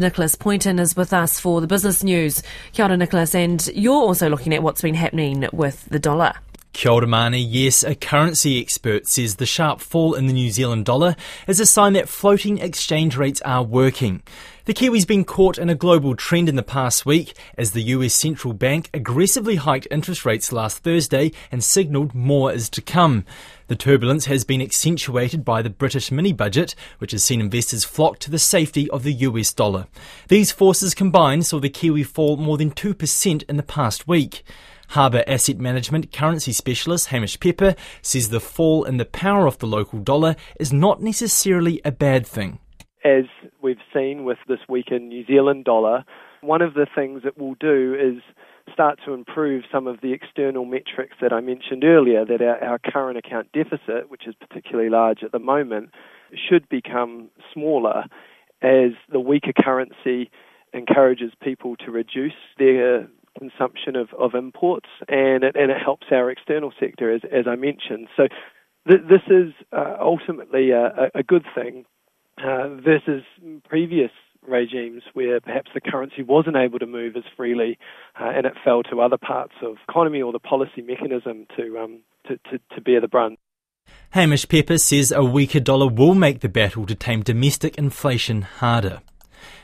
Nicholas Poynton is with us for the business news. Kia ora, Nicholas, and you're also looking at what's been happening with the dollar. Kia ora, Mani. Yes, a currency expert says the sharp fall in the New Zealand dollar is a sign that floating exchange rates are working. The Kiwi's been caught in a global trend in the past week as the US central bank aggressively hiked interest rates last Thursday and signalled more is to come. The turbulence has been accentuated by the British mini budget, which has seen investors flock to the safety of the US dollar. These forces combined saw the Kiwi fall more than 2% in the past week. Harbour Asset Management currency specialist Hamish Pepper says the fall in the power of the local dollar is not necessarily a bad thing. As we've seen with this weakened New Zealand dollar, one of the things it will do is start to improve some of the external metrics that I mentioned earlier, that our, our current account deficit, which is particularly large at the moment, should become smaller as the weaker currency encourages people to reduce their consumption of, of imports and it, and it helps our external sector, as, as I mentioned. So th- this is uh, ultimately a, a good thing uh, versus previous regimes where perhaps the currency wasn't able to move as freely uh, and it fell to other parts of economy or the policy mechanism to, um, to, to, to bear the brunt. Hamish Pepper says a weaker dollar will make the battle to tame domestic inflation harder.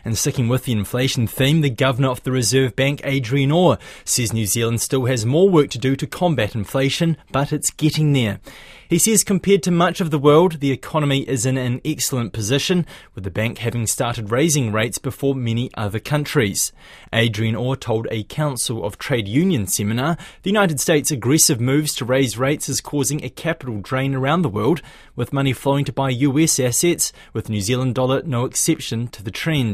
And sticking with the inflation theme, the Governor of the Reserve Bank, Adrian Orr, says New Zealand still has more work to do to combat inflation, but it's getting there. He says compared to much of the world, the economy is in an excellent position, with the bank having started raising rates before many other countries. Adrian Orr told a Council of Trade Union seminar the United States' aggressive moves to raise rates is causing a capital drain around the world, with money flowing to buy US assets, with New Zealand dollar no exception to the trend.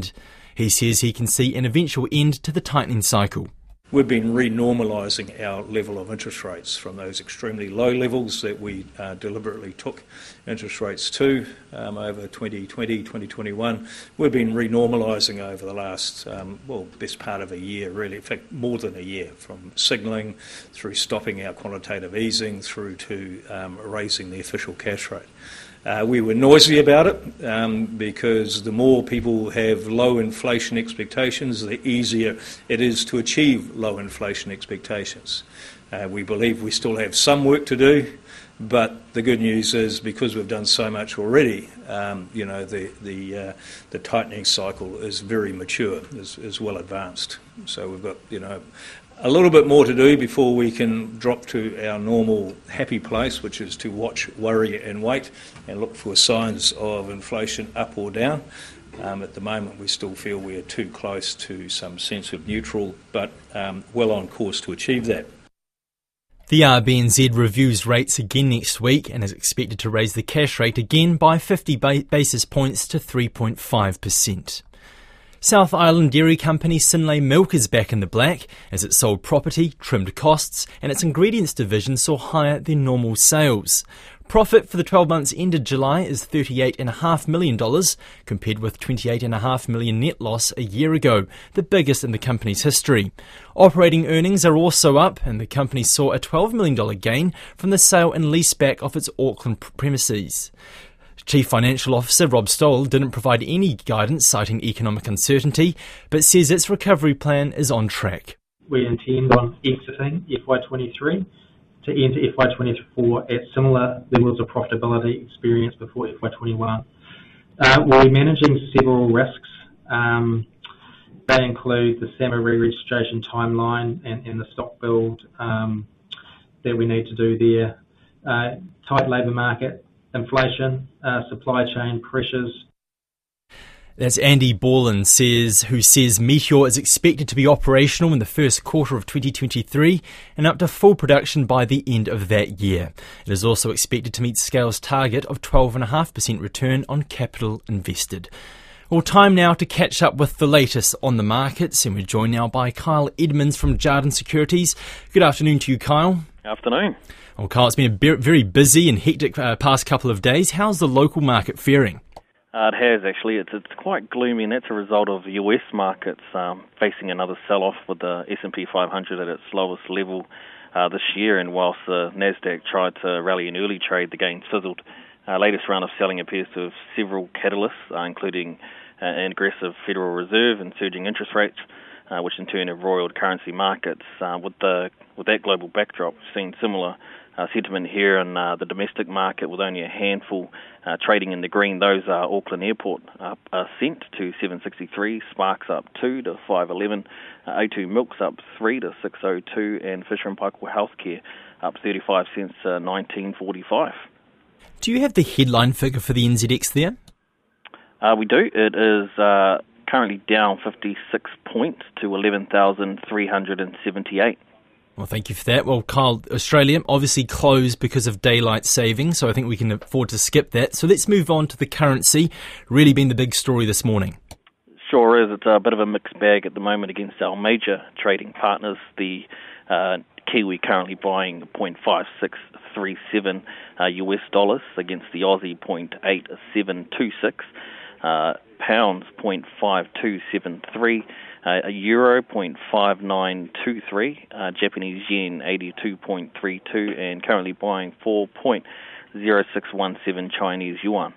He says he can see an eventual end to the tightening cycle. We've been renormalising our level of interest rates from those extremely low levels that we uh, deliberately took interest rates to um, over 2020, 2021. We've been renormalising over the last, um, well, best part of a year, really, in fact, more than a year, from signalling through stopping our quantitative easing through to um, raising the official cash rate. Uh, we were noisy about it um, because the more people have low inflation expectations, the easier it is to achieve low inflation expectations. Uh, we believe we still have some work to do, but the good news is because we've done so much already, um, you know, the the uh, the tightening cycle is very mature, is, is well advanced. So we've got you know a little bit more to do before we can drop to our normal happy place, which is to watch, worry, and wait and look for signs of inflation up or down. Um, at the moment, we still feel we are too close to some sense of neutral, but um, well on course to achieve that. The RBNZ reviews rates again next week and is expected to raise the cash rate again by 50 basis points to 3.5%. South Island dairy company Synlait Milk is back in the black as it sold property, trimmed costs, and its ingredients division saw higher than normal sales. Profit for the 12 months ended July is $38.5 million, compared with 28.5 million net loss a year ago, the biggest in the company's history. Operating earnings are also up, and the company saw a $12 million gain from the sale and leaseback of its Auckland premises. Chief Financial Officer Rob Stowell didn't provide any guidance citing economic uncertainty, but says its recovery plan is on track. We intend on exiting FY23 to enter FY24 at similar levels of profitability experienced before FY21. Uh, we're managing several risks. Um, they include the SAMR re-registration timeline and, and the stock build um, that we need to do there, uh, tight labour market, inflation, uh, supply chain pressures. That's Andy Borland says, who says Meateor is expected to be operational in the first quarter of 2023 and up to full production by the end of that year. It is also expected to meet Scale's target of 12.5% return on capital invested. Well, time now to catch up with the latest on the markets, and we're joined now by Kyle Edmonds from Jarden Securities. Good afternoon to you, Kyle. Afternoon. Well, Kyle, it's been a very busy and hectic uh, past couple of days. How's the local market faring? Uh, it has actually. It's it's quite gloomy, and that's a result of U.S. markets um, facing another sell-off with the S&P 500 at its lowest level uh, this year. And whilst the Nasdaq tried to rally in early trade, the gains fizzled. Uh, latest round of selling appears to have several catalysts, uh, including uh, an aggressive Federal Reserve and surging interest rates, uh, which in turn have roiled currency markets. Uh, with the with that global backdrop, we've seen similar uh, sentiment here in uh, the domestic market with only a handful uh, trading in the green. Those are Auckland Airport up a cent to 763, Sparks up 2 to 511, uh, A2 Milks up 3 to 602, and Fisher and Paykel Healthcare up 35 cents to 1945. Do you have the headline figure for the NZX there? Uh, we do. It is uh, currently down 56 points to 11,378. Well, thank you for that. Well, Kyle, Australia obviously closed because of daylight saving, so I think we can afford to skip that. So let's move on to the currency. Really been the big story this morning. Sure is. It's a bit of a mixed bag at the moment against our major trading partners. The uh, Kiwi currently buying 0.5637 uh, US dollars against the Aussie 0.8726, uh, pounds 0.5273 uh, a euro 0.5923, uh, Japanese yen 82.32, and currently buying 4.0617 Chinese yuan.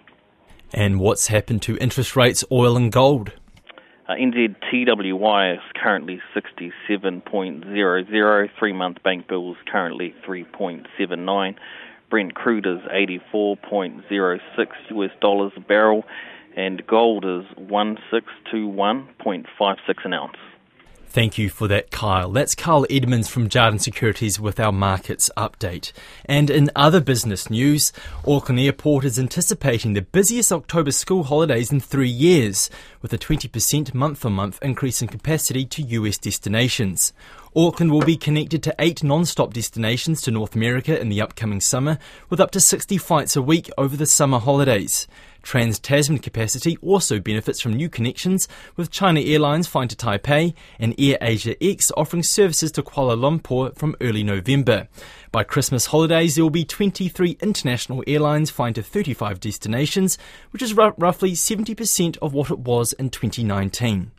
And what's happened to interest rates, oil, and gold? Uh, NZ TWI is currently 67.00, three month bank bills currently 3.79. Brent crude is 84.06 US dollars a barrel, and gold is 1621.56 an ounce. Thank you for that, Kyle. That's Kyle Edmonds from Jarden Securities with our markets update. And in other business news, Auckland Airport is anticipating the busiest October school holidays in three years, with a 20% month on month increase in capacity to US destinations. Auckland will be connected to eight non stop destinations to North America in the upcoming summer, with up to 60 flights a week over the summer holidays. Trans Tasman capacity also benefits from new connections, with China Airlines flying to Taipei and Air Asia X offering services to Kuala Lumpur from early November. By Christmas holidays, there will be 23 international airlines flying to 35 destinations, which is r- roughly 70% of what it was in 2019.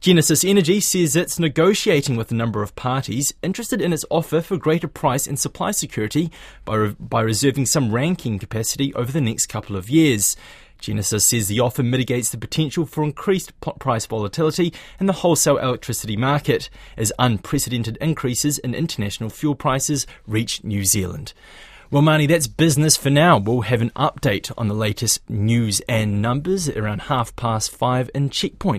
Genesis Energy says it's negotiating with a number of parties interested in its offer for greater price and supply security by, re- by reserving some Rankine capacity over the next couple of years. Genesis says the offer mitigates the potential for increased price volatility in the wholesale electricity market as unprecedented increases in international fuel prices reach New Zealand. Well, Mani, that's business for now. We'll have an update on the latest news and numbers around half past five in Checkpoint.